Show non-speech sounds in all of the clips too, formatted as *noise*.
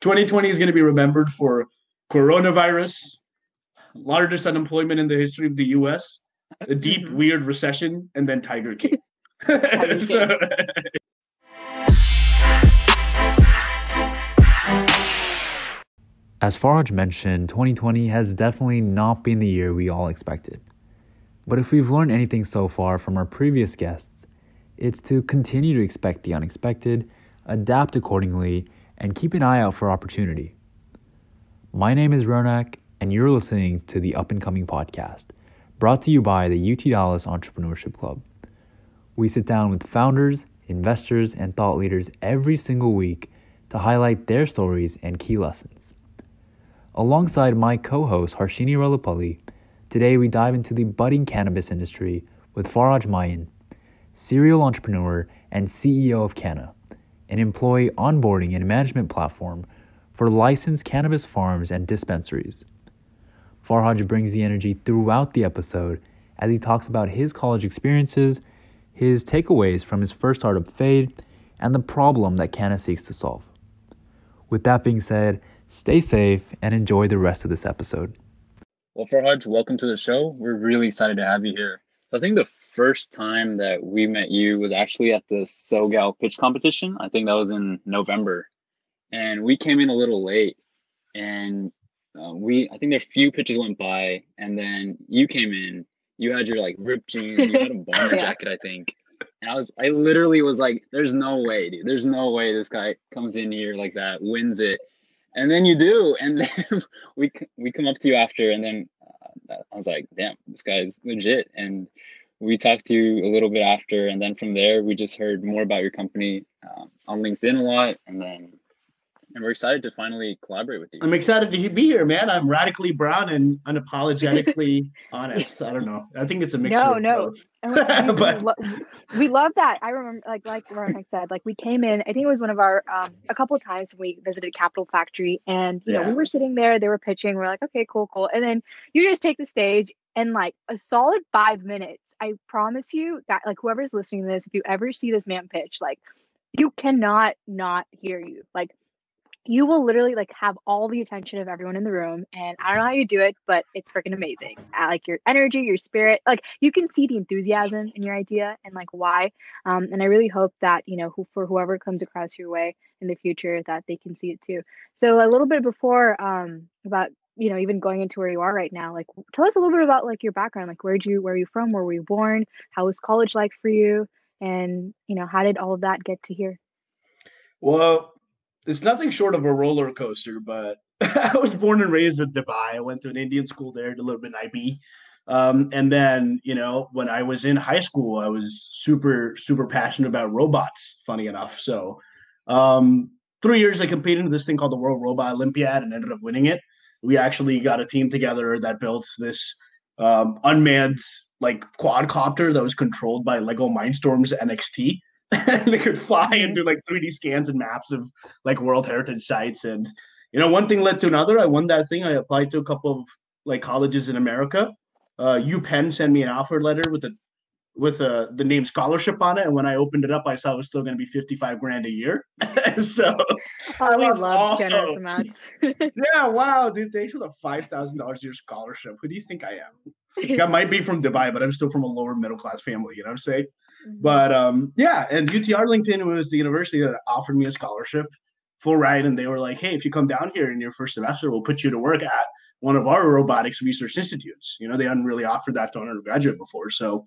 2020 is going to be remembered for coronavirus, largest unemployment in the history of the U.S., a deep, mm-hmm. *laughs* weird recession, and then Tiger King. *laughs* Tiger *laughs* so, King. As Farhaj mentioned, 2020 has definitely not been the year we all expected. But if we've learned anything so far from our previous guests, it's to continue to expect the unexpected, adapt accordingly, and keep an eye out for opportunity. My name is Ronak, and you're listening to the Up and Coming podcast, brought to you by the UT Dallas Entrepreneurship Club. We sit down with founders, investors, and thought leaders every single week to highlight their stories and key lessons. Alongside my co host Harshini Relapalli, today we dive into the budding cannabis industry with Farhaj Mayan, serial entrepreneur and CEO of Kanna, an employee onboarding and management platform for licensed cannabis farms and dispensaries. Farhaj brings the energy throughout the episode as he talks about his college experiences, his takeaways from his first startup Fade, and the problem that Kanna seeks to solve. With that being said, Stay safe and enjoy the rest of this episode. Well, Farhaj, welcome to the show. We're really excited to have you here. I think the first time that we met you was actually at the SoGal pitch competition. I think that was in November. And we came in a little late. And uh, we, I think there's few pitches went by. And then you came in. You had your like ripped jeans. You had a *laughs* bomber yeah. jacket, I think. And I was, I literally was like, there's no way, dude. There's no way this guy comes in here like that, wins it and then you do and *laughs* then we we come up to you after and then i was like damn this guy's legit. And we talked to you a little bit after and then from there we just heard more about your company um, on linkedin a lot and then and we're excited to finally collaborate with you. I'm excited to be here, man. I'm radically brown and unapologetically *laughs* honest. I don't know. I think it's a mix. No, no. *laughs* we, but... we love that. I remember, like, like Lauren said, like we came in. I think it was one of our um, a couple of times when we visited Capital Factory, and you yeah. know we were sitting there. They were pitching. We're like, okay, cool, cool. And then you just take the stage and like a solid five minutes. I promise you that like whoever's listening to this, if you ever see this man pitch, like you cannot not hear you. Like you will literally like have all the attention of everyone in the room and i don't know how you do it but it's freaking amazing. I like your energy your spirit like you can see the enthusiasm in your idea and like why um, and i really hope that you know who, for whoever comes across your way in the future that they can see it too. So a little bit before um, about you know even going into where you are right now like tell us a little bit about like your background like where'd you where are you from where were you born how was college like for you and you know how did all of that get to here? Well it's nothing short of a roller coaster, but *laughs* I was born and raised in Dubai. I went to an Indian school there, did a little bit in IB. Um, and then, you know, when I was in high school, I was super, super passionate about robots, funny enough. So, um, three years I competed in this thing called the World Robot Olympiad and ended up winning it. We actually got a team together that built this um, unmanned like quadcopter that was controlled by Lego Mindstorms NXT. And *laughs* they could fly and do like 3D scans and maps of like World Heritage sites. And you know, one thing led to another. I won that thing. I applied to a couple of like colleges in America. Uh, UPenn sent me an offer letter with the with uh, the name scholarship on it, and when I opened it up, I saw it was still going to be fifty five grand a year. *laughs* so oh, I love *laughs* oh, generous amounts. yeah, wow, dude! Thanks for the five thousand dollars a year scholarship. Who do you think I am? I might be from Dubai, but I'm still from a lower middle class family. You know what I'm saying? Mm-hmm. But um, yeah, and UT Arlington was the university that offered me a scholarship, full ride, and they were like, "Hey, if you come down here in your first semester, we'll put you to work at one of our robotics research institutes." You know, they hadn't really offered that to an undergraduate before, so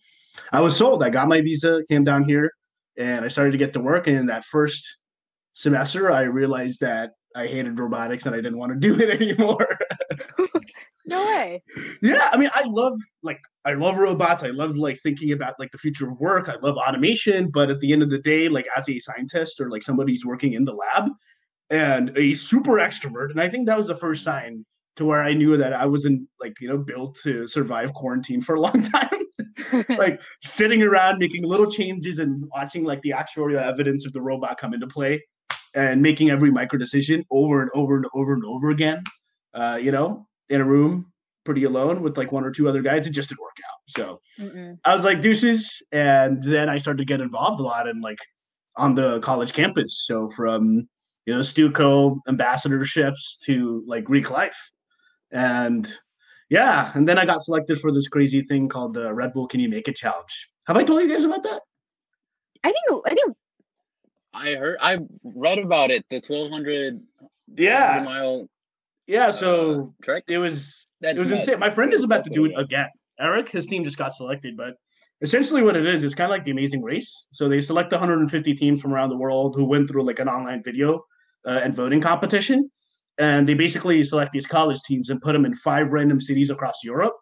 I was sold. I got my visa, came down here, and I started to get to work. And in that first semester, I realized that I hated robotics and I didn't want to *laughs* do it anymore. *laughs* no way. Yeah, I mean, I love like I love robots. I love like thinking about like the future of work. I love automation, but at the end of the day, like as a scientist or like somebody who's working in the lab and a super extrovert, and I think that was the first sign to where I knew that I wasn't like you know built to survive quarantine for a long *laughs* time. *laughs* like sitting around making little changes and watching like the actuarial evidence of the robot come into play and making every micro decision over and over and over and over again. Uh, you know, in a room pretty alone with like one or two other guys. It just didn't work out. So Mm-mm. I was like deuces, and then I started to get involved a lot in like on the college campus. So from you know, Stuco ambassadorships to like Greek life. And yeah, and then I got selected for this crazy thing called the Red Bull Can You Make It Challenge. Have I told you guys about that? I think I think I heard I read about it, the twelve hundred yeah mile yeah, so uh, correct? it was That's it was nuts. insane. My friend is about to do it again. Eric, his team just got selected, but essentially what it is it's kind of like the Amazing Race. So they select 150 teams from around the world who went through like an online video uh, and voting competition, and they basically select these college teams and put them in five random cities across Europe.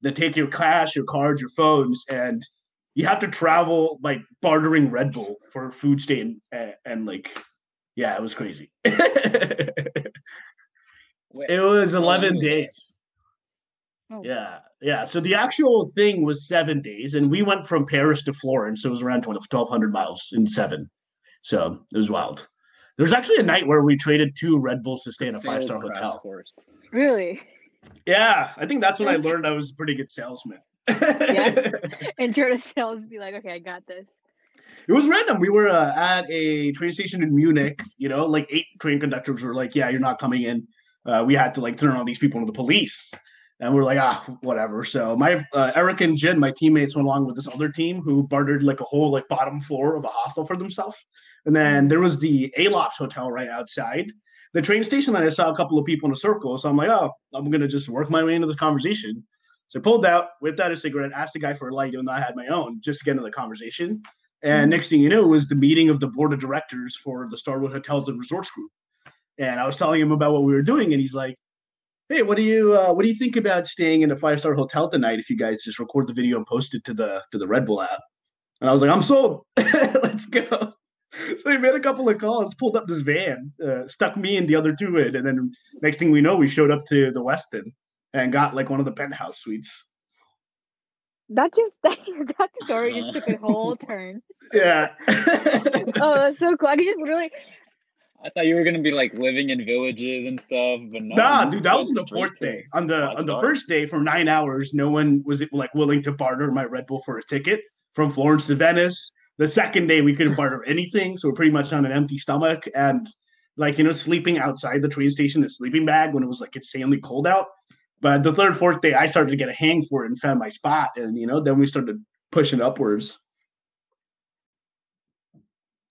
They take your cash, your cards, your phones, and you have to travel like bartering Red Bull for food stay and, and, and like, yeah, it was crazy. *laughs* it was 11 days. Oh. Yeah, yeah. So the actual thing was seven days, and we went from Paris to Florence. So it was around 1,200 miles in seven. So it was wild. There was actually a night where we traded two Red Bulls to stay in a five star hotel. course. really. Yeah, I think that's when I learned I was a pretty good salesman. Yeah. *laughs* And Jordan sales be like, okay, I got this. It was random. We were uh, at a train station in Munich. You know, like eight train conductors were like, "Yeah, you're not coming in." Uh, we had to like turn all these people into the police, and we're like, "Ah, whatever." So my uh, Eric and Jin, my teammates, went along with this other team who bartered like a whole like bottom floor of a hostel for themselves. And then there was the Aloft Hotel right outside the train station. And I saw a couple of people in a circle, so I'm like, "Oh, I'm gonna just work my way into this conversation." So I pulled out, whipped out a cigarette, asked the guy for a light, even though I had my own, just to get into the conversation. And next thing you know, it was the meeting of the board of directors for the Starwood Hotels and Resorts Group. And I was telling him about what we were doing, and he's like, "Hey, what do you uh, what do you think about staying in a five star hotel tonight if you guys just record the video and post it to the to the Red Bull app?" And I was like, "I'm sold. *laughs* Let's go." So he made a couple of calls, pulled up this van, uh, stuck me and the other two in, and then next thing we know, we showed up to the Westin and got like one of the penthouse suites. That just that, *laughs* that story just took a whole *laughs* turn. Yeah. Oh, that's so cool. I could just literally I thought you were gonna be like living in villages and stuff, but no. Nah, dude, that was on the fourth day. On the on the first day for nine hours, no one was like willing to barter my Red Bull for a ticket from Florence to Venice. The second day, we couldn't barter *laughs* anything, so we're pretty much on an empty stomach and like you know sleeping outside the train station in a sleeping bag when it was like insanely cold out. But the third, fourth day, I started to get a hang for it and found my spot, and you know then we started pushing upwards.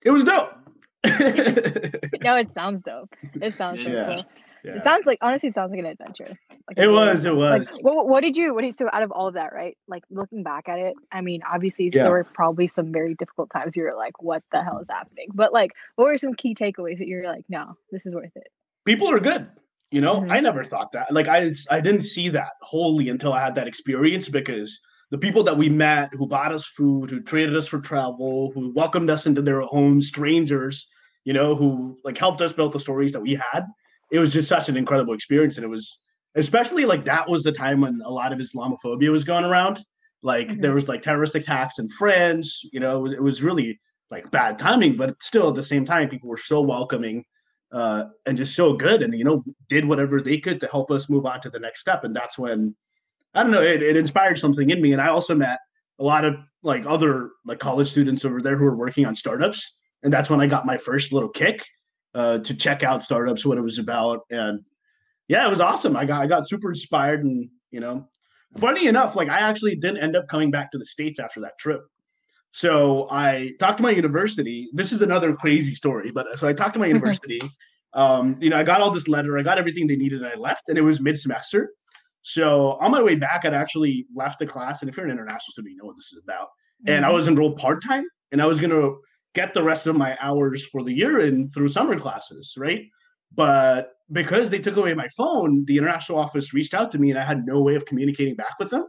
It was dope. *laughs* no, it sounds dope. It sounds so Yeah. cool. Yeah. It sounds like honestly, it sounds like an adventure. Like It was. It was. Like, what, what did you? What did you? So out of all of that, right? Like looking back at it, I mean, obviously Yeah. there were probably some very difficult times. You were like, "What the hell is happening?" But like, what were some key takeaways that you're like, "No, this is worth it." people are good. You know, Mhm. I never thought that. Like I I didn't see that wholly until I had that experience because the people that we met who bought us food, who traded us for travel, who welcomed us into their homes, strangers, you know, who like helped us build the stories that we had. It was just such an incredible experience. And it was especially like that was the time when a lot of Islamophobia was going around. Like Mhm. there was like terrorist attacks in France, you know, it was, it was really like bad timing, but still at the same time, people were so welcoming uh, and just so good and you know did whatever they could to help us move on to the next step and that's when i don't know it, it inspired something in me and i also met a lot of like other like college students over there who were working on startups and that's when i got my first little kick uh, to check out startups what it was about and yeah it was awesome i got i got super inspired and you know funny enough like i actually didn't end up coming back to the states after that trip so I talked to my university. This is another crazy story, but so I talked to my *laughs* university. Um, you know, I got all this letter, I got everything they needed, and I left, and it was mid semester. So on my way back, I'd actually left the class, and if you're an international student, you know what this is about. And I mm-hmm. was enrolled part time, and I was gonna get the rest of my hours for the year in through summer classes, right? But because they took away my phone, the international office reached out to me, and I had no way of communicating back with them.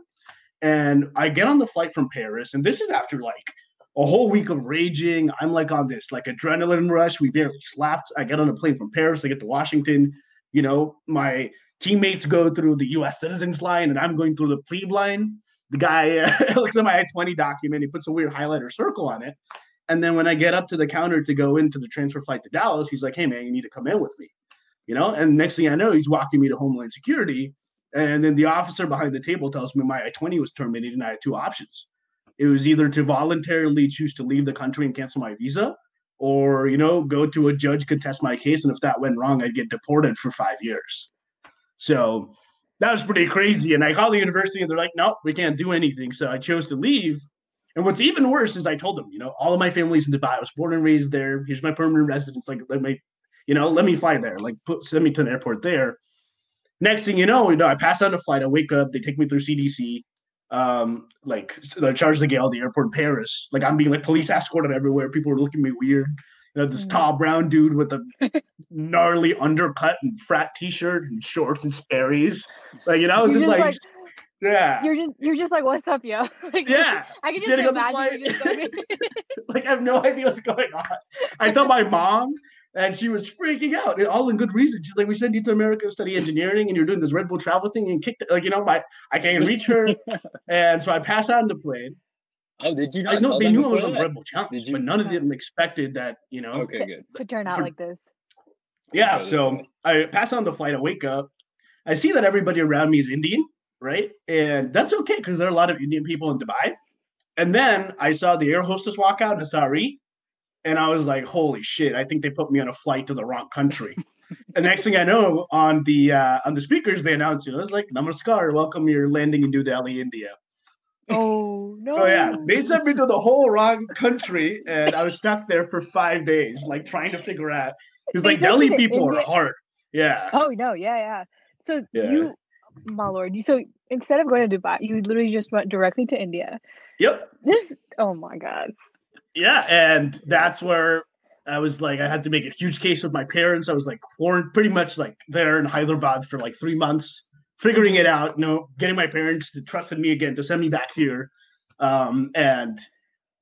And I get on the flight from Paris, and this is after like a whole week of raging. I'm like on this like adrenaline rush. We barely slept. I get on a plane from Paris. I get to Washington. You know, my teammates go through the U.S. citizens line, and I'm going through the plebe line. The guy *laughs* looks at my I-20 document. He puts a weird highlighter circle on it. And then when I get up to the counter to go into the transfer flight to Dallas, he's like, "Hey man, you need to come in with me." You know, and next thing I know, he's walking me to Homeland Security. And then the officer behind the table tells me my I 20 was terminated and I had two options. It was either to voluntarily choose to leave the country and cancel my visa or you know go to a judge contest my case and if that went wrong i'd get deported for five years so that was pretty crazy. And i called the university and they're like no we can't do anything. So i chose to leave. And what's even worse is i told them you know all of my family's in dubai. I was born and raised there. Here's my permanent residence. Like let me you know let me fly there. Like put send me to the airport there. Next thing you know you know i pass on a flight. I wake up. They take me through cdc um, like Charles de Gaulle, the gale at the airport in Paris. Like I'm being like police escorted everywhere. People are looking at me weird. You know, this mm-hmm. tall brown dude with a *laughs* gnarly undercut and frat t-shirt and shorts and Sperry's. Like you know, I was just like, like, yeah. You're just you're just like, what's up, yo? *laughs* like, yeah. I can just imagine you just going. *laughs* like I have no idea what's going on. I told my mom and she was freaking out, all in good reason. She's like, "We send you to America to study engineering, and you're doing this Red Bull travel thing, and kicked like you know, my I can't reach her, and so I pass on the plane. Oh, did you not? I know they knew I was on the Red Bull challenge, but none of them expected that. You know, okay, to, good to turn out for, like this. Yeah, so I pass on the flight. I wake up. I see that everybody around me is Indian, right? And that's okay because there are a lot of Indian people in Dubai. And then I saw the air hostess walk out, Nasari, and I was like, "Holy shit! I think they put me on a flight to the wrong country." *laughs* the next thing I know, on the uh, on the speakers, they announced, you know, it's like Namaskar, welcome, you're landing in New Delhi, India. Oh no! *laughs* So yeah, they sent me to the whole wrong country, and I was stuck there for five days, like trying to figure out because like Delhi people India. are hard. Yeah. Oh no! Yeah, yeah. So yeah. you, my lord, you so instead of going to Dubai, you literally just went directly to India. Yep. This. Oh my god yeah, and that's where I was like, I had to make a huge case with my parents. I was like, quarant- pretty much like there in Hyderabad for like three months, figuring it out. You know, getting my parents to trust in me again to send me back here, um, and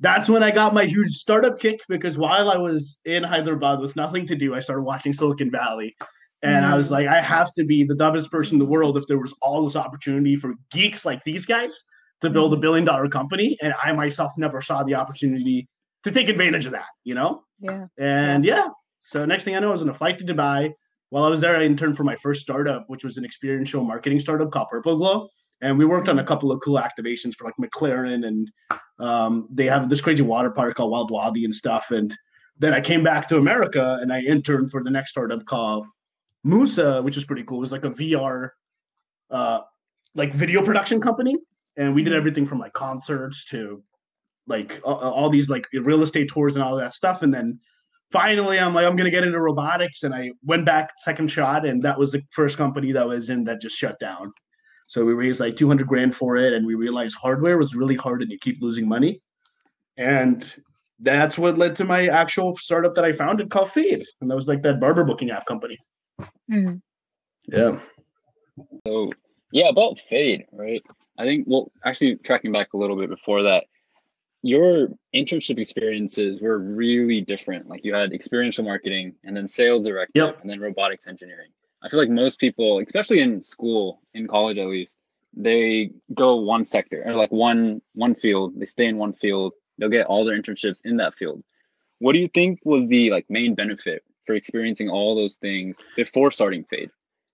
that's when I got my huge startup kick because while I was in Hyderabad with nothing to do, I started watching Silicon Valley. And mm-hmm. I was like, I have to be the dumbest person in the world if there was all this opportunity for geeks like these guys to build a mm-hmm. billion dollar company. And I myself never saw the opportunity to take advantage of that, you know? Yeah. And yeah. yeah. So next thing I know, I was in a flight to Dubai. While I was there, I interned for my first startup, which was an experiential marketing startup called Purple Glow. And we worked on a couple of cool activations for like McLaren and um, they have this crazy water park called Wild Wadi and stuff. And then I came back to America and I interned for the next startup called Musa, which is pretty cool. It was like a VR uh, like video production company. And we did mm-hmm. everything from like concerts to like all, all these like real estate tours and all that stuff. And then finally, I'm like, I'm gonna get into robotics, and I went back second shot, and that was the first company that was in that just shut down. So we raised like 200 grand for it, and we realized hardware was really hard, and you keep losing money. And that's what led to my actual startup that I founded called Fade, and that was like that barber booking app company. Mm-hmm. Yeah. So yeah, about Fade, right? I think well, actually tracking back a little bit before that, your internship experiences were really different. Like you had experiential marketing and then sales director yep. and then robotics engineering. I feel like most people, especially in school, in college at least, they go one sector or like one one field. They stay in one field. They'll get all their internships in that field. What do you think was the like main benefit for experiencing all those things before starting Fade?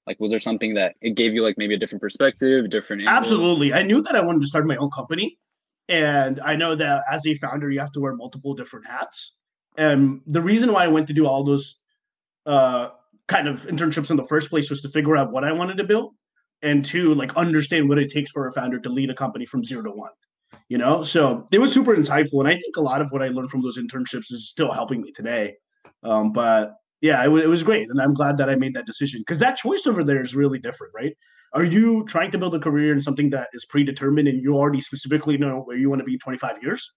Like, was there something that it gave you like maybe a different perspective, different? Angle? Absolutely. I knew that I wanted to start my own company and I know that as a founder, you have to wear multiple different hats. And the reason why I went to do all those uh, kind of internships in the first place was to figure out what I wanted to build, and to like understand what it takes for a founder to lead a company from zero to one. You know, so it was super insightful, and I think a lot of what I learned from those internships is still helping me today. Um, but yeah, it, w- it was great, and I'm glad that I made that decision because that choice over there is really different, right? Are you trying to build a career in something that is predetermined and you already specifically know where you want to be 25 years?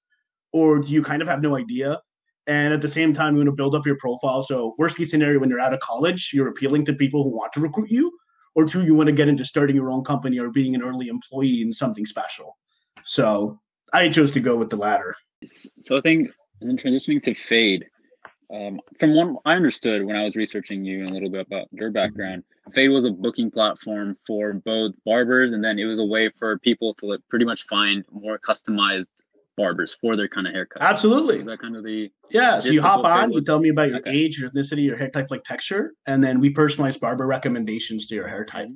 Or do you kind of have no idea? And at the same time you want to build up your profile. So worst case scenario when you're out of college you're appealing to people who want to recruit you? Or two you want to get into starting your own company or being an early employee in something special? So i chose to go with the latter. So i think in transitioning to fade um, from what I understood when I was researching you and a little bit about your background, Fade was a booking platform for both barbers, and then it was a way for people to like, pretty much find more customized barbers for their kind of haircut. Absolutely. Is that kind of the yeah? So you hop on, you tell me about your okay. age, your ethnicity, your hair type, like texture, and then we personalize barber recommendations to your hair type.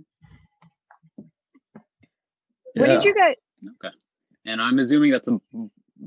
What yeah. did you get? Okay, and I'm assuming that's a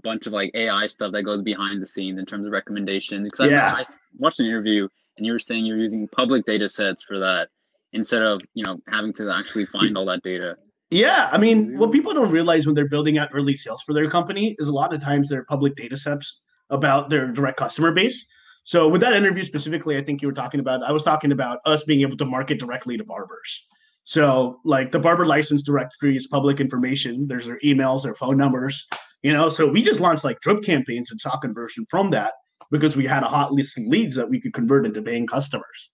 bunch of like AI stuff that goes behind the scenes in terms of recommendations. Because yeah. I, I watched an interview and you were saying you're using public data sets for that instead of you know having to actually find all that data. Yeah, I mean, what people don't realize when they're building out early sales for their company is a lot of times they're public data sets about their direct customer base. So with that interview specifically, I think you were talking about. I was talking about us being able to market directly to barbers. So like the barber license directory is public information. There's their emails, their phone numbers, you know. So we just launched like drip campaigns and saw conversion from that because we had a hot list of leads that we could convert into paying customers.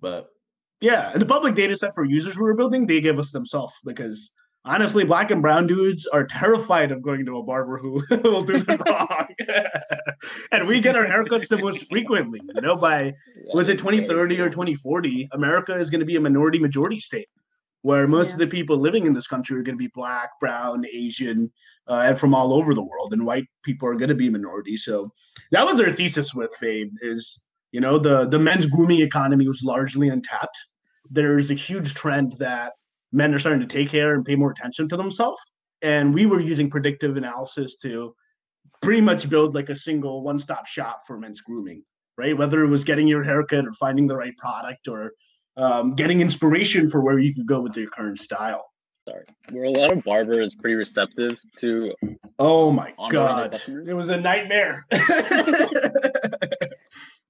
But yeah, the public data set for users we were building, they gave us themselves because honestly, black and brown dudes are terrified of going to a barber who *laughs* will do them *laughs* wrong. *laughs* and we get our haircuts the most frequently. You know, by was it 2030 or 2040, America is going to be a minority majority state where most yeah. of the people living in this country are going to be black, brown, Asian, uh, and from all over the world, and white people are going to be minorities. So that was our thesis with Fade is you know the the men's grooming economy was largely untapped. There's a huge trend that men are starting to take care and pay more attention to themselves, and we were using predictive analysis to pretty much build like a single one-stop shop for men's grooming right whether it was getting your haircut or finding the right product or um, getting inspiration for where you could go with your current style. Sorry, were a lot of barbers pretty receptive to? Oh my god, it was a nightmare. *laughs*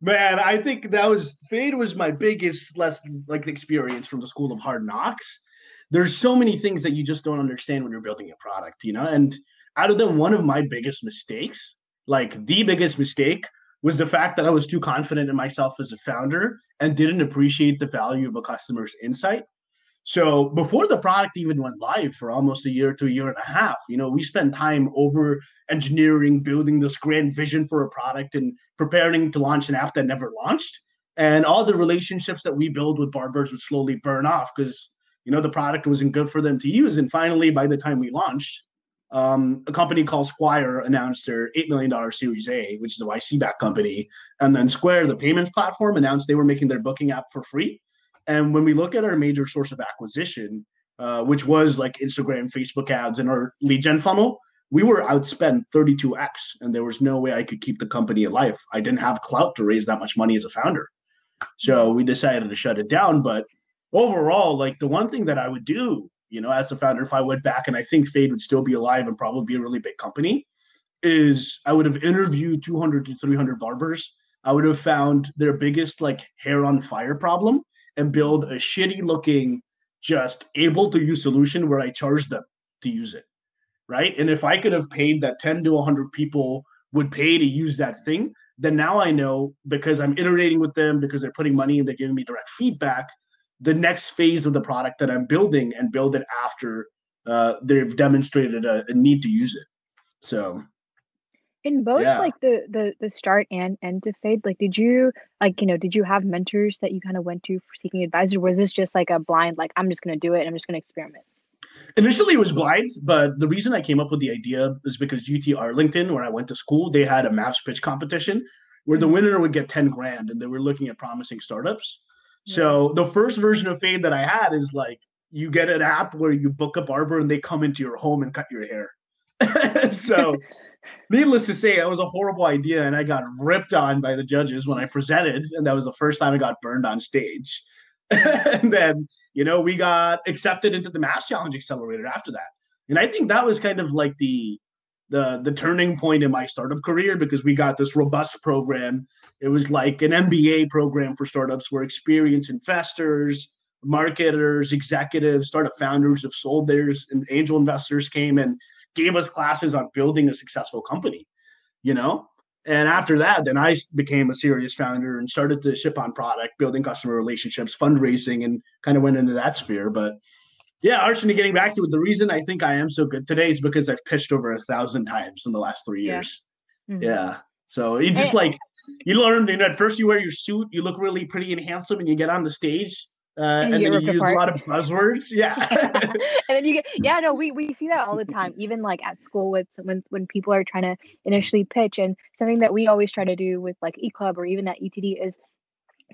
Man, I think that was Fade was my biggest lesson, like experience from the school of hard knocks. There's so many things that you just don't understand when you're building a product, you know. And out of them, one of my biggest mistakes, like the biggest mistake, was the fact that I was too confident in myself as a founder and didn't appreciate the value of a customer's insight. So before the product even went live for almost a year to a year and a half, you know, we spent time over engineering, building this grand vision for a product and preparing to launch an app that never launched. And all the relationships that we build with barbers would slowly burn off because, you know, the product wasn't good for them to use. And finally, by the time we launched, um, a company called Squire announced their $8 million Series A, which is a YC back company. And then Square, the payments platform, announced they were making their booking app for free. And when we look at our major source of acquisition, uh, which was like Instagram, Facebook ads, and our lead gen funnel, we were outspent 32x. And there was no way I could keep the company alive. I didn't have clout to raise that much money as a founder. So we decided to shut it down. But overall, like the one thing that I would do you know, as the founder, if I went back and I think Fade would still be alive and probably be a really big company, is I would have interviewed 200 to 300 barbers. I would have found their biggest like hair on fire problem and build a shitty looking, just able to use solution where I charge them to use it. Right. And if I could have paid that 10 to 100 people would pay to use that thing, then now I know because I'm iterating with them, because they're putting money and they're giving me direct feedback, the next phase of the product that I'm building and build it after uh, they've demonstrated a, a, need to use it. So in both yeah. like the the the start and end to fade, like did you like you know did you have mentors that you kind of went to for seeking advice, or was this just like a blind like I'm just gonna do it, and I'm just gonna experiment? Initially, it was blind, but the reason I came up with the idea is because UT Arlington, where I went to school, they had a maps pitch competition where the mm-hmm. winner would get 10 grand and they were looking at promising startups. So the first version of Fade that I had is like you get an app where you book a barber and they come into your home and cut your hair. *laughs* so *laughs* needless to say, that was a horrible idea and I got ripped on by the judges when I presented, and that was the first time I got burned on stage. *laughs* and then, you know, we got accepted into the MassChallenge Accelerator after that. And I think that was kind of like the the the turning point in my startup career because we got this robust program it was like an MBA program for startups where experienced investors, marketers, executives, startup founders have sold theirs, and angel investors came and gave us classes on building a successful company, you know? And after that, then I became a serious founder and started to ship on product, building customer relationships, fundraising, and kind of went into that sphere. But yeah, Archie, getting back to it, the reason I think I am so good today is because I've pitched over a thousand times in the last three years. Yeah. Mm-hmm. yeah. So it's just like you learn, you know, at first you wear your suit, you look really pretty and handsome, and you get on the stage. Uh, and, and then you use apart. a lot of buzzwords. *laughs* Yeah. *laughs* and then you get, yeah, no, we, we see that all the time, even like at school with when, when people are trying to initially pitch. And something that we always try to do with like E Club or even at ETD is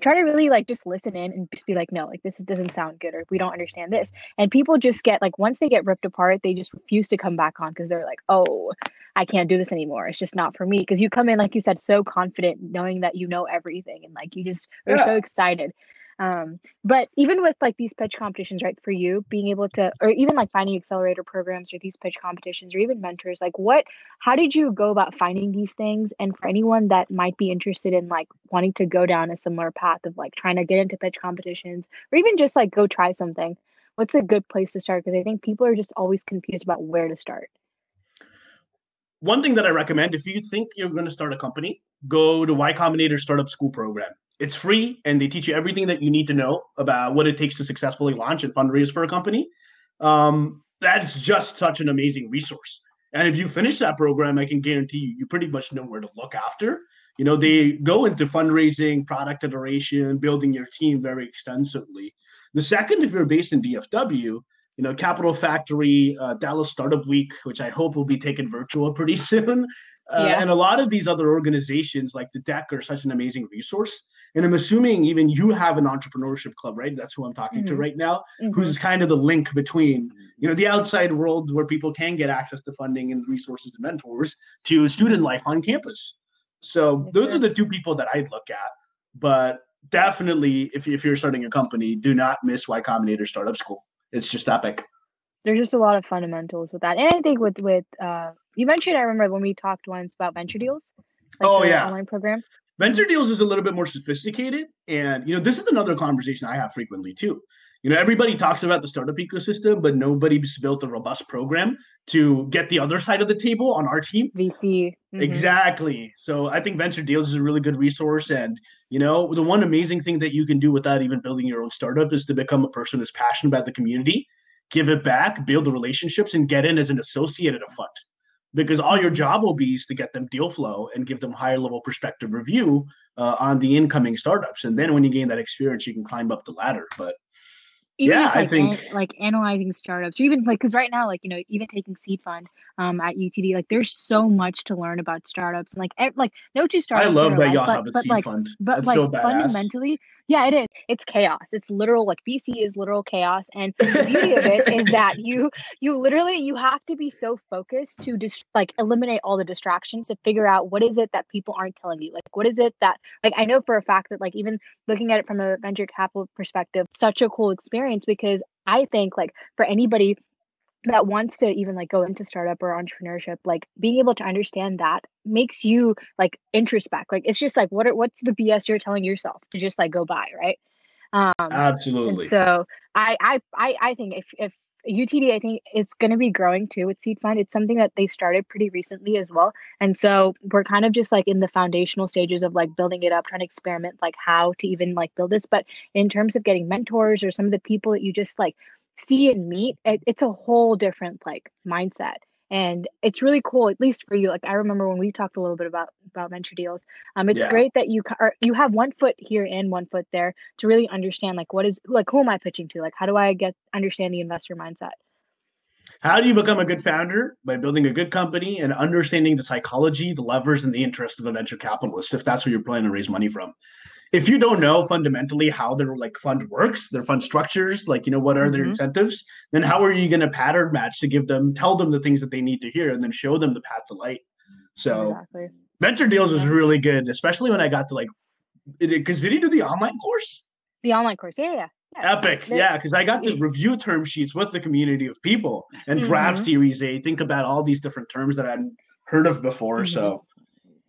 try to really like just listen in and just be like no like this doesn't sound good or we don't understand this. And people just get like once they get ripped apart they just refuse to come back on because they're like oh i can't do this anymore. It's just not for me. Because you come in like you said so confident knowing that you know everything and like you just are yeah. so excited um, but even with like these pitch competitions, right, for you being able to, or even like finding accelerator programs or these pitch competitions or even mentors, like what, how did you go about finding these things? And for anyone that might be interested in like wanting to go down a similar path of like trying to get into pitch competitions or even just like go try something, what's a good place to start? Because I think people are just always confused about where to start. One thing that I recommend if you think you're going to start a company, go to Y Combinator Startup School Program it's free and they teach you everything that you need to know about what it takes to successfully launch and fundraise for a company. Um, that's just such an amazing resource. And if you finish that program, I can guarantee you, you pretty much know where to look after. You know, they go into fundraising, product iteration, building your team very extensively. The second, if you're based in DFW, you know, Capital Factory, uh, Dallas Startup Week, which I hope will be taken virtual pretty *laughs* soon. Uh, yeah. And a lot of these other organizations like the DEC are such an amazing resource. And I'm assuming even you have an entrepreneurship club, right? That's who I'm talking mm-hmm. to right now, mm-hmm. who's kind of the link between, you know, the outside world where people can get access to funding and resources and mentors to student life on campus. So those are the two people that I'd look at. But definitely, if, if you're starting a company, do not miss Y Combinator Startup School. It's just epic. There's just a lot of fundamentals with that. And I think with with uh, you mentioned, I remember when we talked once about venture deals. Like oh yeah, online program. Venture deals is a little bit more sophisticated, and you know this is another conversation I have frequently too. You know, everybody talks about the startup ecosystem, but nobody's built a robust program to get the other side of the table on our team. VC. Mm-hmm. Exactly. So I think venture deals is a really good resource. And, you know, the one amazing thing that you can do without even building your own startup is to become a person who's passionate about the community, give it back, build the relationships, and get in as an associate at a fund because all your job will be is to get them deal flow and give them higher level perspective review uh, on the incoming startups. And then when you gain that experience you can climb up the ladder. But even yeah, just like I think an, like analyzing startups or even like because right now like you know even taking seed fund um at UTD like there's so much to learn about startups. And like ev- like no two startups I love that y'all have a but, seed like, fund. but That's like so fundamentally yeah it is. It's chaos. It's literal like VC is literal chaos and the beauty of it is that *laughs* you you literally you have to be so focused to just like eliminate all the distractions to figure out what is it that people aren't telling you. Like what is it that like I know for a fact that like even looking at it from a venture capital perspective such a cool experience experience because I think like for anybody that wants to even like go into startup or entrepreneurship like being able to understand that makes you like introspect like it's just like what are, what's the bs you're telling yourself to just like go by right um absolutely so I, I i i think if if UTD, I think, is going to be growing too with Seed Fund. It's something that they started pretty recently as well. And so we're kind of just like in the foundational stages of like building it up, trying to experiment like how to even like build this. But in terms of getting mentors or some of the people that you just like see and meet, it, it's a whole different like mindset and it's really cool at least for you like i remember when we talked a little bit about about venture deals um it's yeah. great that you are, you have one foot here and one foot there to really understand like what is like who am i pitching to? Like how do i get understand the investor mindset? How do you become a good founder? By building a good company and understanding the psychology the levers and the interest of a venture capitalist if that's where you're planning to raise money from if you don't know fundamentally how their like fund works, their fund structures, like you know what are mm-hmm. their incentives, then how are you going to pattern match to give them, tell them the things that they need to hear, and then show them the path to light. So exactly. venture deals was really good, especially when I got to like, because did you do the online course? The online course, yeah, yeah. yeah. Epic, yeah, because I got to review term sheets with the community of people and mm-hmm. draft Series A. Think about all these different terms that I hadn't heard of before. Mm-hmm. So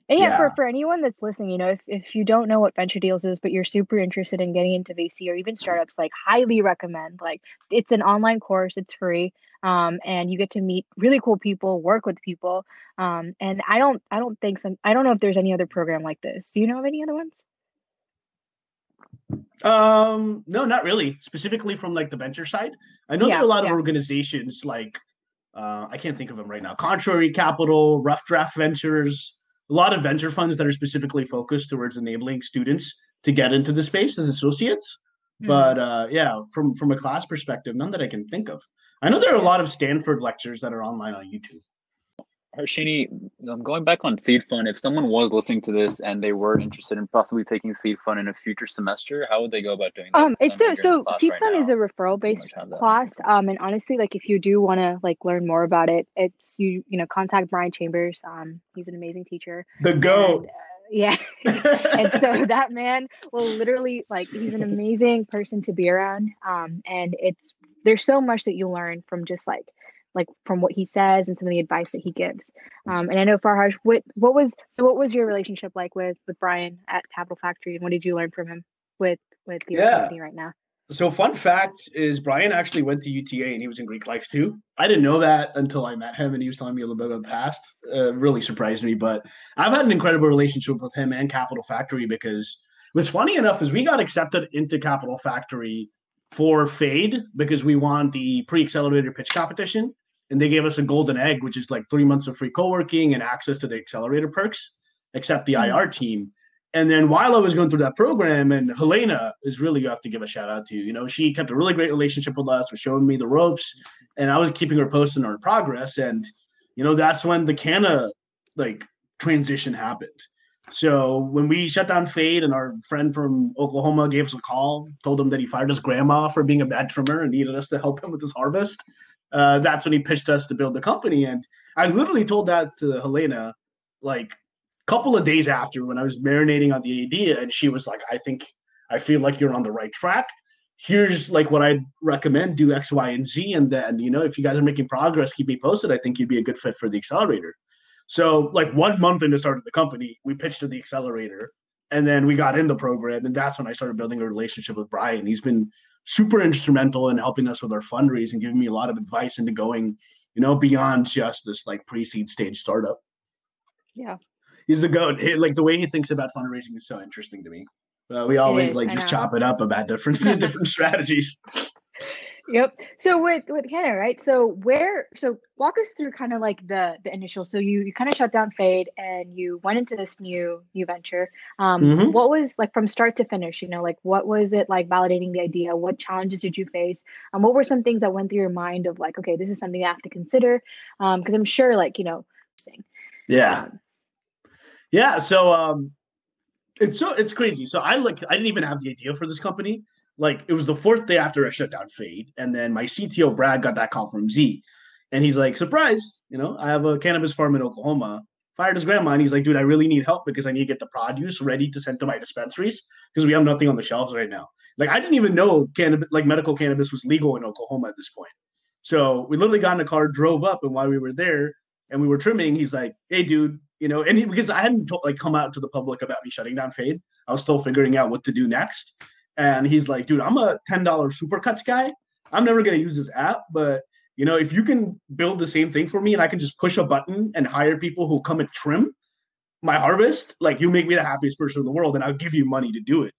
and yeah, yeah, for, for anyone that's listening, you know, if, if you don't know what venture deals is, but you're super interested in getting into VC or even startups, like highly recommend. Like it's an online course, it's free. Um, and you get to meet really cool people, work with people. Um, and I don't I don't think some I don't know if there's any other program like this. Do you know of any other ones? Um, no, not really. Specifically from like the venture side. I know yeah, there are a lot yeah. of organizations like uh, I can't think of them right now. Contrary Capital, Rough Draft Ventures a lot of venture funds that are specifically focused towards enabling students to get into the space as associates. Mm-hmm. But uh, yeah, from from a class perspective, none that I can think of. I know there are a lot of Stanford lectures that are online on YouTube. Harshini, um, going back on Seed Fund, if someone was listening to this and they were interested in possibly taking Seed Fund in a future semester, how would they go about doing that? Um, it's a, so Seed right Fund now. is a referral based class. Um, and honestly, like if you do want to like learn more about it, it's you you know contact Brian Chambers. Um, he's an amazing teacher. The go. And, uh, yeah. *laughs* and so *laughs* that man will literally like he's an amazing person to be around. Um, and it's there's so much that you learn from just like like from what he says and some of the advice that he gives. Um, and I know Farhaj, what what was so what was your relationship like with with Brian at Capital Factory, and what did you learn from him with with your yeah. company right now? So fun fact is Brian actually went to UTA and he was in Greek life too. I didn't know that until I met him and he was telling me a little bit about the past. Uh, really surprised me, but I've had an incredible relationship with him and Capital Factory because what's funny enough is we got accepted into Capital Factory for Fade because we want the pre-accelerator pitch competition and they gave us a golden egg, which is like three months of free co-working and access to the accelerator perks, except the mm-hmm. IR team. And then while I was going through that program, and Helena is really you have to give a shout out to. You You know, she kept a really great relationship with us, was showing me the ropes, and I was keeping her posted on her progress. And you know, that's when the Kanna like transition happened. So when we shut down Fade and our friend from Oklahoma gave us a call, told him that he fired his grandma for being a bad trimmer and needed us to help him with his harvest, uh, that's when he pitched us to build the company. And I literally told that to Helena like a couple of days after when I was marinating on the idea, and she was like, I think I feel like you're on the right track. Here's like what I'd recommend: do X, Y, and Z, and then you know if you guys are making progress, keep me posted. I think you'd be a good fit for the accelerator. So, like one month into starting the company, we pitched to the accelerator, and then we got in the program, and that's when I started building a relationship with Brian. He's been super instrumental in helping us with our fundraising, giving me a lot of advice into going, you know, beyond just this like pre-seed stage startup. Yeah, he's the goat. He, like the way he thinks about fundraising is so interesting to me. Uh, we always like just chop it up about different *laughs* different *laughs* strategies. Yep. So with with Kanna, right? So where so walk us through kind of like the the initial. So you you kind of shut down Fade and you went into this new new venture. Um, mm-hmm. What was like from start to finish? You know, like what was it like validating the idea? What challenges did you face? Um, what were some things that went through your mind of like, okay, this is something I have to consider? Um, because I'm sure like you know, yeah, um, yeah. So um, it's so it's crazy. So I like I didn't even have the idea for this company like it was the fourth day after I shut down Fade, and then my CTO Brad got that call from Z, and he's like, "Surprise! You know, I have a cannabis farm in Oklahoma." Fired his grandma, and he's like, "Dude, I really need help because I need to get the produce ready to send to my dispensaries because we have nothing on the shelves right now." Like I didn't even know cannabis, like medical cannabis, was legal in Oklahoma at this point. So we literally got in a car, drove up, and while we were there and we were trimming, he's like, "Hey, dude, you know," and he, because I hadn't like come out to the public about me shutting down Fade, I was still figuring out what to do next and he's like, dude, I'm a $10 supercuts guy. I'm never to use this app, but you know, if you can build the same thing for me and I can just push a button and hire people who come and trim my harvest, like you make me the happiest person in the world and I'll give you money to do it.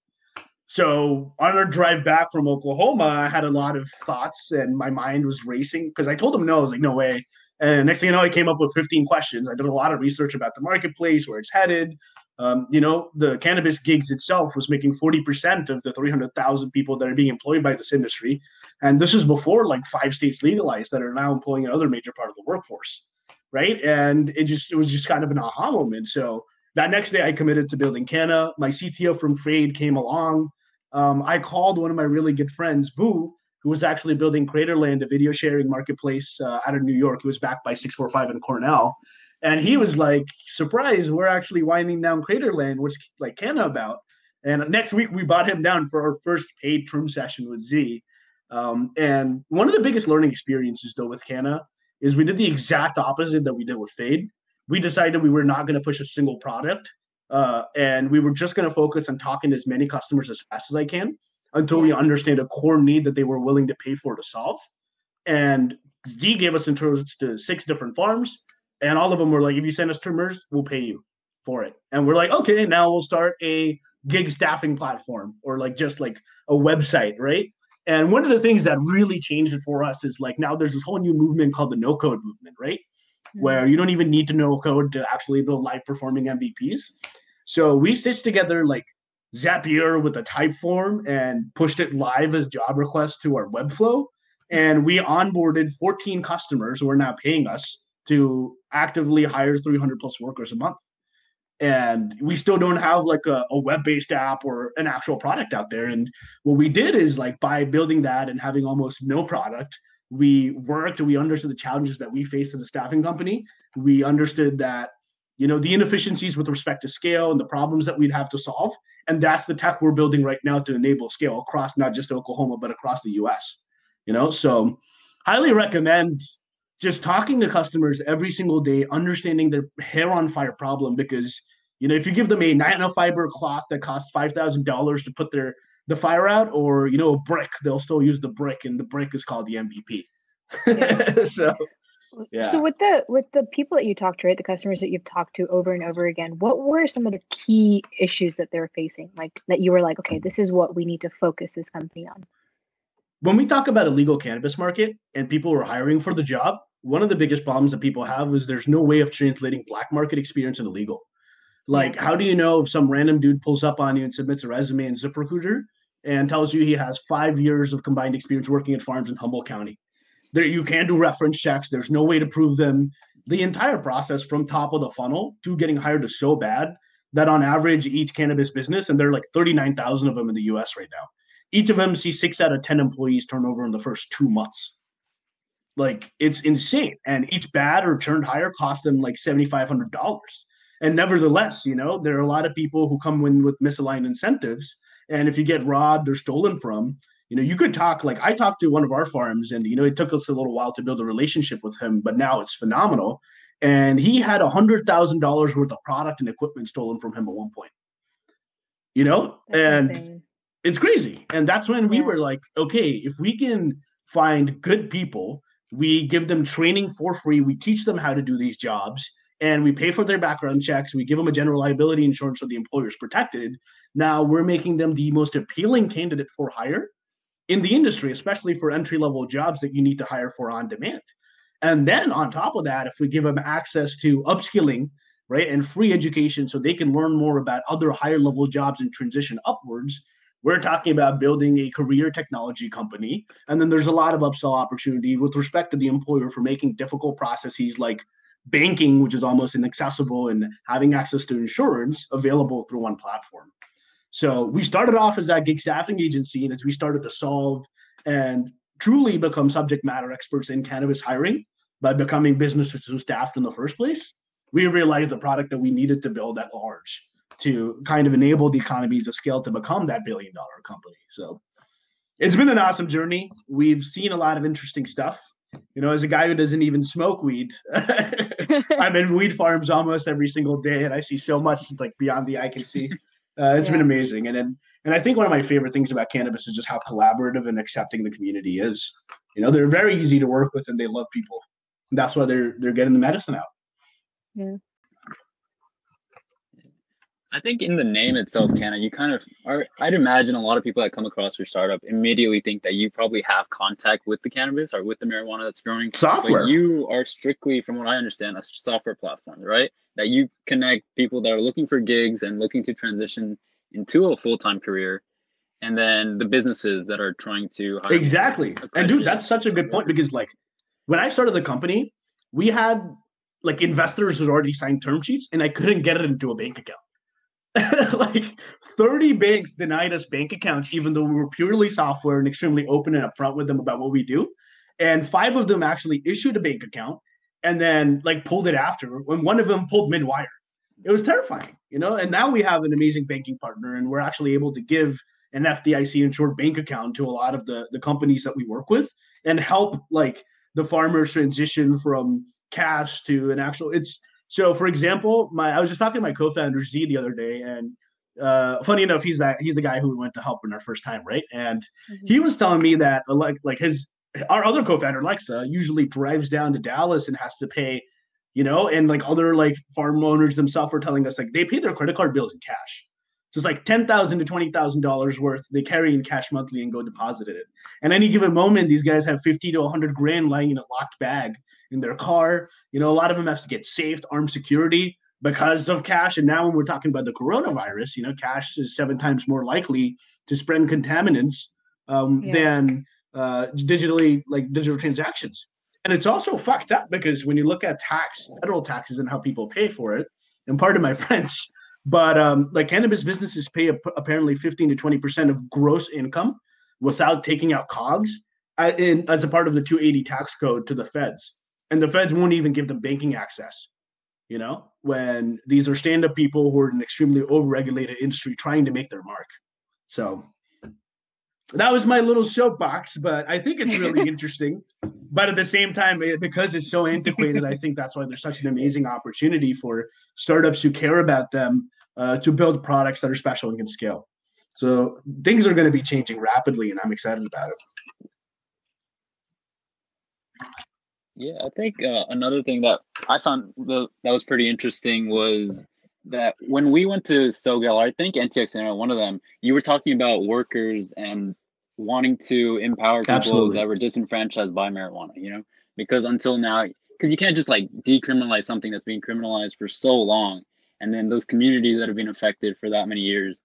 So on our drive back from Oklahoma, I had a lot of thoughts and my mind was racing because I told him no. I was like, no way. And next thing you know, I came up with 15 questions. I did a lot of research about the marketplace, where it's headed, um, you know, the cannabis gigs itself was making 40% of the 300,000 people that are being employed by this industry. And this is before like five states legalized that are now employing another major part of the workforce. Right. And it just, it was just kind of an aha moment. So that next day I committed to building Kanna. My CTO from Fade came along. Um, I called one of my really good friends, Vu, who was actually building Craterland, a video sharing marketplace uh, out of New York. He was backed by 645 and Cornell. And he was like, surprised, we're actually winding down Craterland. What's like Kanna about? And next week we bought him down for our first paid trim session with Z. Um, and one of the biggest learning experiences though with Kanna is we did the exact opposite that we did with Fade. We decided we were not going to push a single product, uh, and we were just going to focus on talking to as many customers as fast as I can until we understand a core need that they were willing to pay for to solve. And Z gave us intros to six different farms and all of them were like, if you send us trimmers, we'll pay you for it. And we're like, okay, now we'll start a gig staffing platform or like just like a website, right? And one of the things that really changed it for us is like now there's this whole new movement called the no code movement, right? Mm-hmm. Where you don't even need to know code to actually build live performing MVPs. So we stitched together like Zapier with a Typeform and pushed it live as job requests to our Webflow. And we onboarded 14 customers who are now paying us to actively hire 300 plus workers a month. And we still don't have like a, a, web-based app or an actual product out there. And what we did is like by building that and having almost no product we worked we understood the challenges that we faced as a staffing company. We understood that you know the inefficiencies with respect to scale and the problems that we'd have to solve. And that's the tech we're building right now to enable scale across not just oklahoma but across the us you know? So highly recommend just talking to customers every single day, understanding their hair on fire problem because you know if you give them a nanofiber cloth that costs five thousand dollars to put their the fire out, or you know a brick, they'll still use the brick, and the brick is called the MVP. Yeah. *laughs* so yeah. So with the with the people that you talked to, right, the customers that you've talked to over and over again, what were some of the key issues that they're facing? Like that you were like, okay, this is what we need to focus this company on. When we talk about a legal cannabis market and people are hiring for the job, one of the biggest problems that people have is there's no way of translating black market experience into legal. Like, how do you know if some random dude pulls up on you and submits a resume in ZipRecruiter and tells you he has five years of combined experience working at farms in Humboldt County? There, you can do reference checks. There's no way to prove them. The entire process from top of the funnel to getting hired is so bad that on average, each cannabis business, and there are like 39,000 of them in the US right now, each of them sees six out of 10 employees turnover in the first two months. Like it's insane. And each bad or turned higher cost them like $7,500. And nevertheless, you know, there are a lot of people who come in with misaligned incentives. And if you get robbed or stolen from, you know, you could talk like I talked to one of our farms, and you know, it took us a little while to build a relationship with him, but now it's phenomenal. And he had a hundred thousand dollars worth of product and equipment stolen from him at one point. You know, that's and insane. it's crazy. And that's when we were like, okay, if we can find good people we give them training for free. We teach them how to do these jobs and we pay for their background checks. We give them a general liability insurance so the employer is protected. Now we're making them the most appealing candidate for hire in the industry, especially for entry level jobs that you need to hire for on demand. And then on top of that, if we give them access to upskilling, right, and free education so they can learn more about other higher level jobs and transition upwards, we're talking about building a career technology company. And then there's a lot of upsell opportunity with respect to the employer for making difficult processes like banking, which is almost inaccessible, and having access to insurance available through one platform. So we started off as that gig staffing agency, and as we started to solve and truly become subject matter experts in cannabis hiring by becoming businesses who staffed in the first place, we realized the product that we needed to build at large to kind of enable the economies of scale to become that billion dollar company. So it's been an awesome journey. We've seen a lot of interesting stuff. You know, as a guy who doesn't even smoke weed, *laughs* I'm in weed farms almost every single day, and I see so much like beyond the eye can see. *laughs* Uh, it's yeah. been amazing, and and and I think one of my favorite things about cannabis is just how collaborative and accepting the community is. You know, they're very easy to work with, and they love people. And that's why they're they're getting the medicine out. Yeah. I think in the name itself, Kanna, you kind of are. I'd imagine a lot of people that come across your startup immediately think that you probably have contact with the cannabis or with the marijuana that's growing. Software. But you are strictly, from what I understand, a software platform, right? That you connect people that are looking for gigs and looking to transition into a full time career, and then the businesses that are trying to exactly. And dude, that's such a good point because like when I started the company, we had like investors who already signed term sheets, and I couldn't get it into a bank account. *laughs* like 30 banks denied us bank accounts, even though we were purely software and extremely open and upfront with them about what we do. And five of them actually issued a bank account and then like pulled it after when one of them pulled mid-wire. It was terrifying, you know. And now we have an amazing banking partner, and we're actually able to give an FDIC insured bank account to a lot of the the companies that we work with and help like the farmers transition from cash to an actual. It's so, for example, my I was just talking to my co-founder Z the other day, and uh, funny enough, he's that he's the guy who we went to help in our first time, right? And mm-hmm. he was telling me that uh, like like his our other co-founder Alexa usually drives down to Dallas and has to pay, you know, and like other like farm owners themselves were telling us like they pay their credit card bills in cash. So it's like ten thousand to twenty thousand dollars worth they carry in cash monthly and go deposit it. And any given moment, these guys have fifty to hundred grand lying in a locked bag in their car. You know, a lot of them have to get saved, armed security because of cash. And now when we're talking about the coronavirus, you know, cash is seven times more likely to spread contaminants um, yeah. than uh, digitally like digital transactions. And it's also fucked up because when you look at tax, federal taxes, and how people pay for it, and part of my *laughs* French, but um, like cannabis businesses pay apparently 15 to 20 percent of gross income without taking out COGS uh, in, as a part of the 280 tax code to the feds, and the feds won't even give them banking access. You know, when these are stand-up people who are in an extremely over-regulated industry trying to make their mark. So that was my little soapbox, but I think it's really *laughs* interesting. But at the same time, because it's so antiquated, I think that's why there's such an amazing opportunity for startups who care about them uh, to build products that are special and can scale. So things are going to be changing rapidly, and I'm excited about it. Yeah, I think uh, another thing that I found the, that was pretty interesting was that when we went to SoGal, I think NTX one of them, you were talking about workers and wanting to empower people Absolutely. that were disenfranchised by marijuana, you know, because until now, because you can't just like decriminalize something that's been criminalized for so long, and then those communities that have been affected for that many years.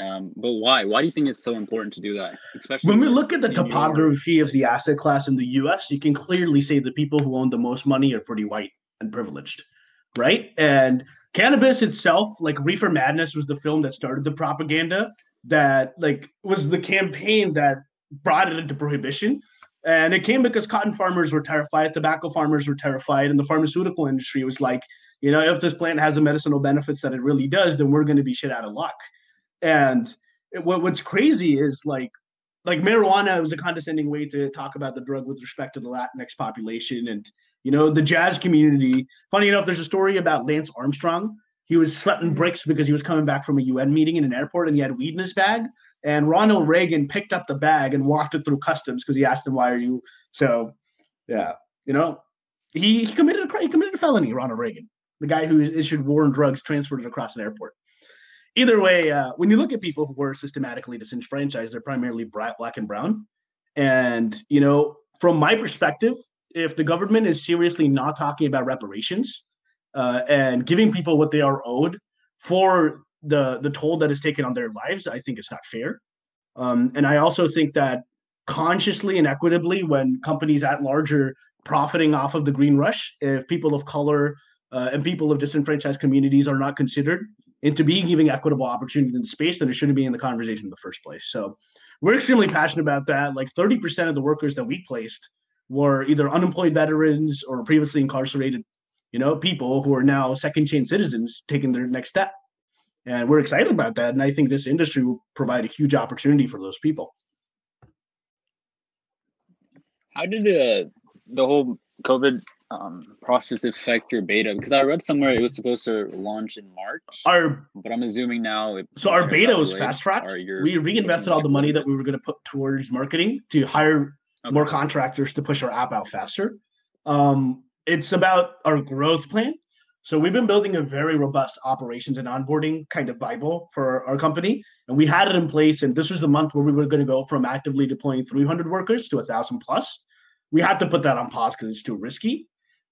Um, but why? Why do you think it's so important to do that? Especially when we look at the topography of the asset class in the U.S., you can clearly say the people who own the most money are pretty white and privileged, right? And cannabis itself, like Reefer Madness, was the film that started the propaganda that like was the campaign that brought it into prohibition. And it came because cotton farmers were terrified, tobacco farmers were terrified, and the pharmaceutical industry was like, you know, if this plant has the medicinal benefits that it really does, then we're going to be shit out of luck. And it, what, what's crazy is like, like marijuana was a condescending way to talk about the drug with respect to the Latinx population and you know the jazz community. Funny enough, there's a story about Lance Armstrong he was sweating bricks because he was coming back from a UN meeting in an airport and he had weed in his bag. And Ronald Reagan picked up the bag and walked it through customs because he asked him, "Why are you?" So, yeah, you know, he, he committed a. He committed a felony. Ronald Reagan, the guy who issued war and drugs, transferred it across an airport. Either way, uh, when you look at people who were systematically disenfranchised, they're primarily black and brown. And you know, from my perspective, if the government is seriously not talking about reparations, uh, and giving people what they are owed for the the toll that is taken on their lives, I think it's not fair. Um, and I also think that consciously and equitably, when companies at large are profiting off of the green rush, if people of color uh, and people of disenfranchised communities are not considered into being giving equitable opportunity in space, then it shouldn't be in the conversation in the first place. So we're extremely passionate about that. Like 30% of the workers that we placed were either unemployed veterans or previously incarcerated you know, people who are now second chain citizens taking their next step. And we're excited about that. And I think this industry will provide a huge opportunity for those people. How did the the whole COVID um, process affect your beta? Because I read somewhere it was supposed to launch in March. Our but I'm assuming now. so our beta was fast tracked. We reinvested all the money that we were going to put towards marketing to hire okay. more contractors to push our app out faster. Um, it's about our growth plan. So we've been building a very robust operations and onboarding kind of bible for our company, and we had it in place. And this was the month where we were going to go from actively deploying 300 workers to a thousand plus. We had to put that on pause because it's too risky.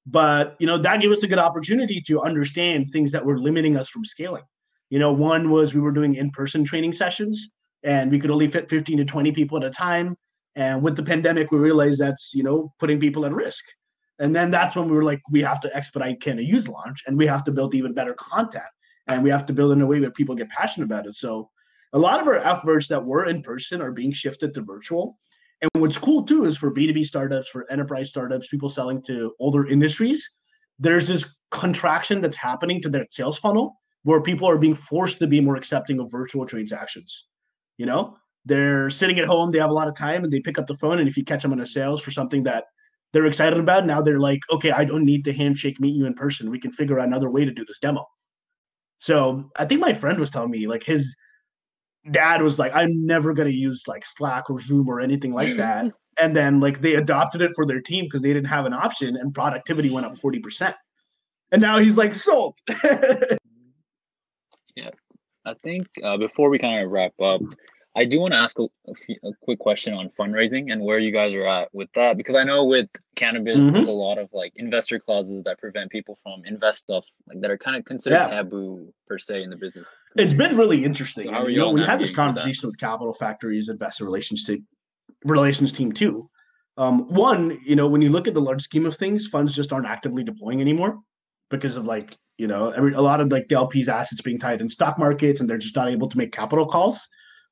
But you know that gave us a good opportunity to understand things that were limiting us from scaling. You know, one was we were doing in-person training sessions, and we could only fit 15 to 20 people at a time. And with the pandemic, we realized that's you know putting people at risk. And then that's when we were like, we have to expedite can use launch and we have to build even better content and we have to build in a way that people get passionate about it. So a lot of our efforts that were in person are being shifted to virtual. And what's cool too is for B2B startups, for enterprise startups, people selling to older industries, there's this contraction that's happening to their sales funnel where people are being forced to be more accepting of virtual transactions. You know, they're sitting at home, they have a lot of time, and they pick up the phone. And if you catch them on a sales for something that they're excited about. Now they're like, okay, I don't need to handshake meet you in person. We can figure out another way to do this demo. So I think my friend was telling me like his dad was like, I'm never gonna use like Slack or Zoom or anything like that. *laughs* and then like they adopted it for their team because they didn't have an option and productivity went up 40%. And now he's like sold. *laughs* yeah. I think uh, before we kind of wrap up, I do want to ask a, a, few, a, quick question on fundraising and where you guys are at with that because I know with cannabis mm-hmm. there's a lot of like investor clauses that prevent people from invest stuff like that are kind of considered yeah. taboo per se in the business. It's been really interesting. So you know, we had this conversation with Capital Factory's investor relations team, relations team too. Um, one, you know, when you look at the large scheme of things, funds just aren't actively deploying anymore because of like, you know, every, a lot of like the LP's assets being tied in stock markets and they're just not able to make capital calls.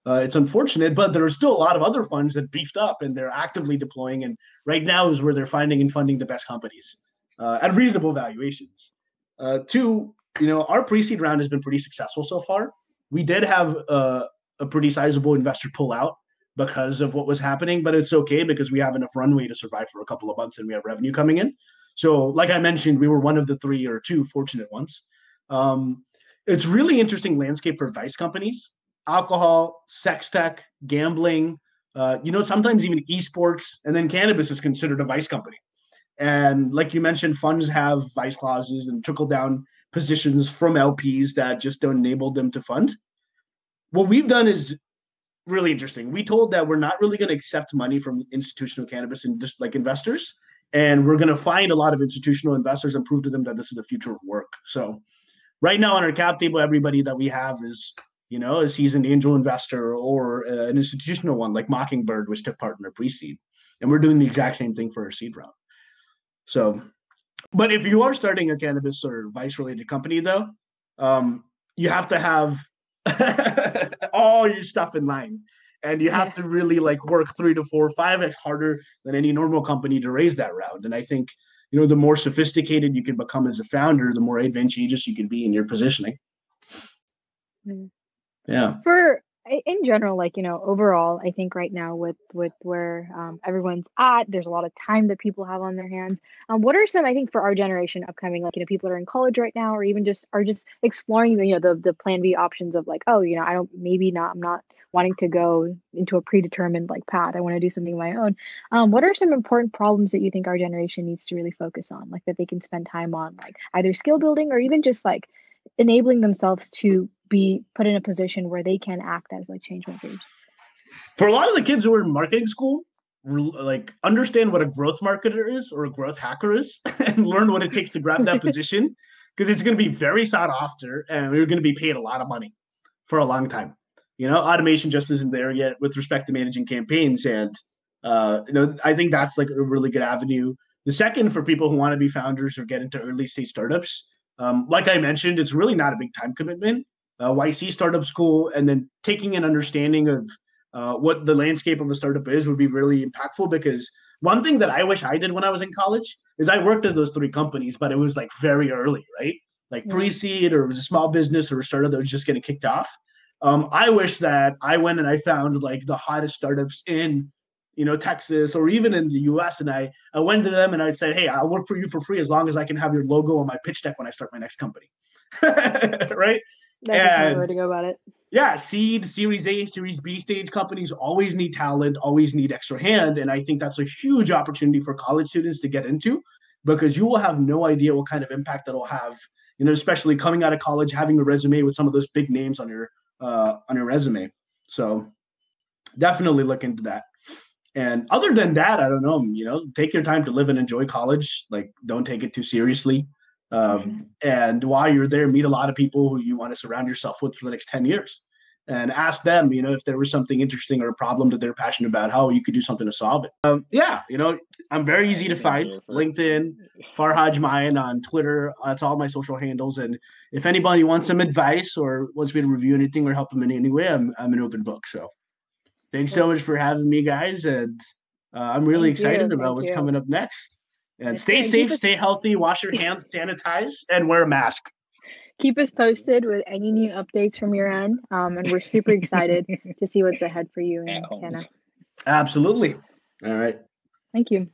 Uh, it's unfortunate, but there are still a lot of other funds that beefed up and they're actively deploying. And right now is where they're finding and funding the best companies uh, at reasonable valuations. Uh, two, you know, our pre-seed round has been pretty successful so far. We did have a, a pretty sizable investor pull out because of what was happening, but it's okay because we have enough runway to survive for a couple of months and we have revenue coming in. So, like I mentioned, we were one of the three or two fortunate ones. Um, it's really interesting landscape for vice companies, alcohol, sex tech, gambling. Uh, you know, sometimes even esports, and then cannabis is considered a vice company. And like you mentioned, funds have vice clauses and trickle down positions from LPs that just don't enable them to fund. What we've done is really interesting. We told that we're not really going to accept money from institutional cannabis and just like investors, and we're going to find a lot of institutional investors and prove to them that this is the future of work. So, right now on our cap table, everybody that we have is you know is he's an angel investor or uh, an institutional one like Mockingbird, which took part in our pre-seed, and we're doing the exact same thing for our seed round. So, but if you are starting a cannabis or vice related company, though, um, you have to have *laughs* all your stuff in line and you have yeah. to really like work three to four five x harder than any normal company to raise that round and i think you know the more sophisticated you can become as a founder the more advantageous you can be in your positioning mm-hmm. Yeah. For in general like you know overall i think right now with with where um, everyone's at there's a lot of time that people have on their hands. Um, what are some i think for our generation upcoming like you know people that are in college right now or even just are just exploring the you know the the plan b options of like oh you know i don't maybe not i'm not wanting to go into a predetermined like path. I want to do something of my own. Um, what are some important problems that you think our generation needs to really focus on like that they can spend time on like either skill building or even just like enabling themselves to be put in a position where they can act as like change makers. For a lot of the kids who are in marketing school like understand what a growth marketer is or a growth hacker is *laughs* and learn what it takes to grab that *laughs* position because it's going to be very sought after and we're going to be paid a lot of money for a long time. You know automation just isn't there yet with respect to managing campaigns and uh, you know i think that's like a really good avenue. The second for people who want to be founders or get into early stage startups um, like I mentioned, it's really not a big time commitment. Uh, YC Startup School and then taking an understanding of uh, what the landscape of a startup is would be really impactful because one thing that I wish I did when I was in college is I worked at those three companies, but it was like very early, right? Like pre-seed or it was a small business or a startup that was just getting kicked off. Um, I wish that I went and I found like the hottest startups in you know, Texas or even in the US. And I, I went to them and I said, Hey, I'll work for you for free as long as I can have your logo on my pitch deck when I start my next company. *laughs* right. That's and, way to go about it. Yeah, seed, series A, series B stage companies always need talent, always need extra hand. And I think that's a huge opportunity for college students to get into because you will have no idea what kind of impact that'll have, you know, especially coming out of college, having a resume with some of those big names on your uh on your resume. So definitely look into that. And other than that, I don't know. You know, take your time to live and enjoy college. Like, don't take it too seriously. Um, mm-hmm. And while you're there, meet a lot of people who you want to surround yourself with for the next ten years, and ask them, you know, if there was something interesting or a problem that they're passionate about, how you could do something to solve it. Um, yeah, you know, I'm very easy to find. LinkedIn, Farhaj Mayan on Twitter. That's all my social handles. And if anybody wants some advice or wants me to review anything or help them in any way, I'm I'm an open book. So thanks so much for having me, guys. And uh, I'm really Thank excited you. about Thank what's you. coming up next. And stay safe, stay healthy, wash your hands, sanitize, and wear a mask. Keep us posted with any new updates from your end. Um, and we're super excited *laughs* to see what's ahead for you and Kanna. Absolutely. All right. Thank you.